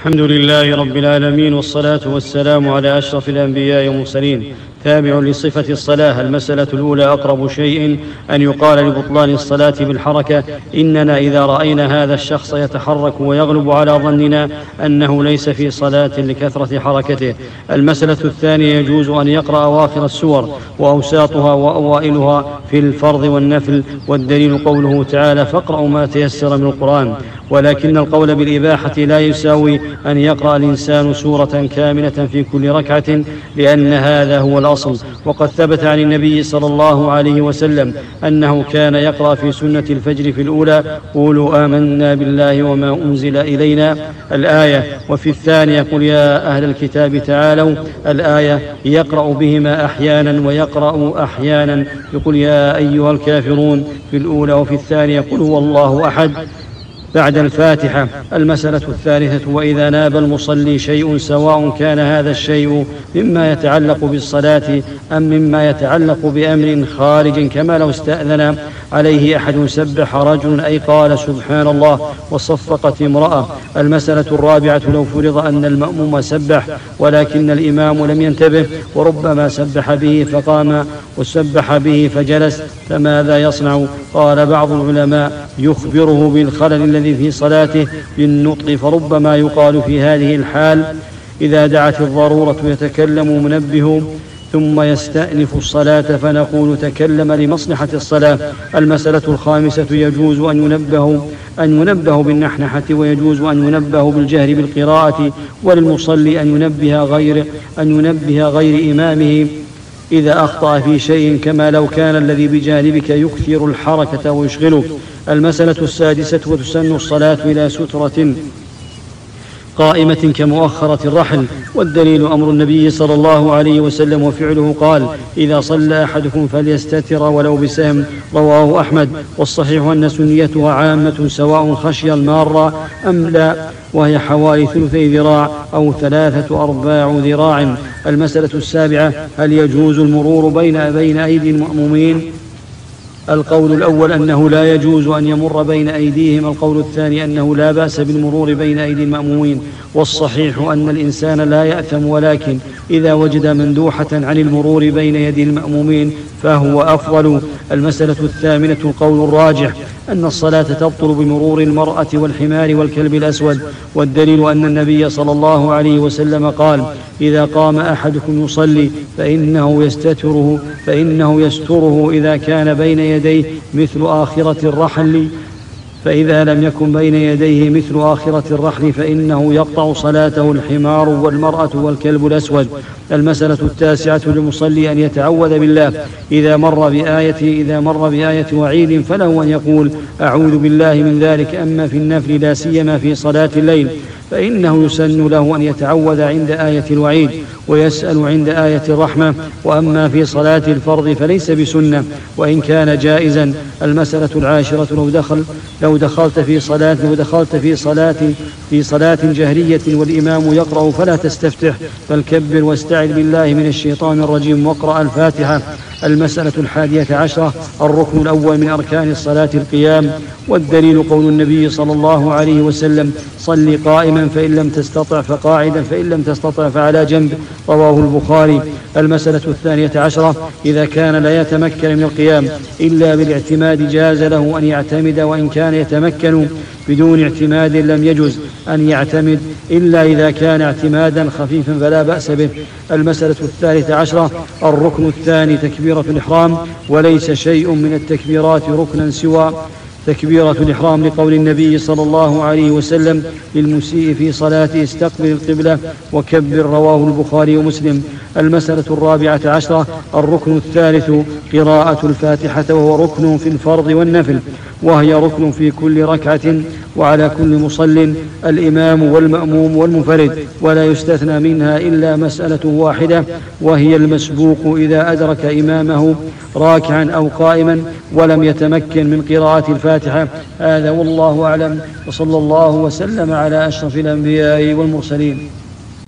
الحمد لله رب العالمين والصلاة والسلام على أشرف الأنبياء والمرسلين تابع لصفة الصلاة المسألة الأولى أقرب شيء أن يقال لبطلان الصلاة بالحركة إننا إذا رأينا هذا الشخص يتحرك ويغلب على ظننا أنه ليس في صلاة لكثرة حركته. المسألة الثانية يجوز أن يقرأ أواخر السور وأوساطها وأوائلها في الفرض والنفل والدليل قوله تعالى فاقرأوا ما تيسر من القرآن ولكن القول بالإباحة لا يساوي أن يقرأ الإنسان سورة كاملة في كل ركعة لأن هذا هو وقد ثبت عن النبي صلى الله عليه وسلم أنه كان يقرأ في سنة الفجر في الأولى قولوا آمنا بالله وما أنزل إلينا. الآية وفي الثانية قل يا أهل الكتاب تعالوا. الآية يقرأ بهما أحيانا ويقرأ أحيانا. يقول يا أيها الكافرون في الأولى وفي الثانية قل هو الله أحد. بعد الفاتحة. المسألة الثالثة وإذا ناب المصلي شيء سواء كان هذا الشيء مما يتعلق بالصلاة أم مما يتعلق بأمر خارج كما لو استأذن عليه أحد سبح رجل أي قال سبحان الله وصفقت امرأة. المسألة الرابعة لو فرض أن المأموم سبح ولكن الإمام لم ينتبه وربما سبح به فقام وسبح به فجلس فماذا يصنع؟ قال بعض العلماء يخبره بالخلل الذي في صلاته بالنطق فربما يقال في هذه الحال إذا دعت الضرورة يتكلم منبه ثم يستأنف الصلاة فنقول تكلم لمصلحة الصلاة. المسألة الخامسة يجوز أن ينبه أن ينبه بالنحنحة ويجوز أن ينبه بالجهر بالقراءة وللمصلي أن ينبه غير أن ينبه غير إمامه. إذا أخطأ في شيء كما لو كان الذي بجانبك يكثر الحركة ويشغلك المسألة السادسة وتسن الصلاة إلى سترة. قائمة كمؤخرة الرحل والدليل أمر النبي صلى الله عليه وسلم وفعله قال إذا صلى أحدكم فليستتر ولو بسهم رواه أحمد. والصحيح أن سنيتها عامة سواء خشي المارة أم لا وهي حوالي ثلثي ذراع أو ثلاثة أرباع ذراع. المسألة السابعة هل يجوز المرور بين بين أيدي المأمومين؟ القول الأول أنه لا يجوز أن يمر بين أيديهم القول الثاني أنه لا بأس بالمرور بين أيدي المأمومين والصحيح أن الإنسان لا يأثم ولكن إذا وجد مندوحة عن المرور بين يدي المأمومين فهو أفضل. المسألة الثامنة القول الراجح أن الصلاة تبطل بمرور المرأة والحمار والكلب الأسود والدليل أن النبي صلى الله عليه وسلم قال إذا قام أحدكم يصلي فإنه يستتره فإنه يستره إذا كان بين يديه مثل آخرة الرحل فإذا لم يكن بين يديه مثل آخرة الرحل فإنه يقطع صلاته الحمار والمرأة والكلب الأسود. المسألة التاسعة للمصلي أن يتعوذ بالله. إذا مر بآية إذا مر بآية وعيد فله أن يقول أعوذ بالله من ذلك. أما في النفل لا سيما في صلاة الليل. فإنه يسن له أن يتعوذ عند آية الوعيد ويسأل عند آية الرحمة. وأما في صلاة الفرض فليس بسنة. وإن كان جائزا المسألة العاشرة لو دخل لو دخلت في صلاة لو دخلت في صلاة في صلاة جهرية والإمام يقرأ فلا تستفتح. بل كبر واستعذ بالله من الشيطان الرجيم واقرأ الفاتحة. المسألة الحادية عشرة الركن الأول من أركان الصلاة القيام والدليل قول النبي صلى الله عليه وسلم صل قائما فإن لم تستطع فقاعدا فإن لم تستطع فعلى جنب. رواه البخاري. المسألة الثانية عشرة إذا كان لا يتمكن من القيام إلا بالاعتماد جاز له أن يعتمد وإن كان يتمكن بدون اعتماد لم يجز أن يعتمد إلا إذا كان اعتمادا خفيفا فلا بأس به. المسألة الثالثة عشرة الركن الثاني تكبيرة الإحرام وليس شيء من التكبيرات ركنا سوى تكبيرة الإحرام لقول النبي صلى الله عليه وسلم للمسيء في صلاته استقبل القبلة وكبر رواه البخاري ومسلم. المسألة الرابعة عشرة الركن الثالث قراءة الفاتحة وهو ركن في الفرض والنفل وهي ركن في كل ركعة وعلى كل مصل الإمام والمأموم والمنفرد ولا يستثنى منها إلا مسألة واحدة وهي المسبوق إذا أدرك إمامه راكعا أو قائما ولم يتمكن من قراءة الفاتحة. هذا والله أعلم وصلى الله وسلم على أشرف الأنبياء والمرسلين.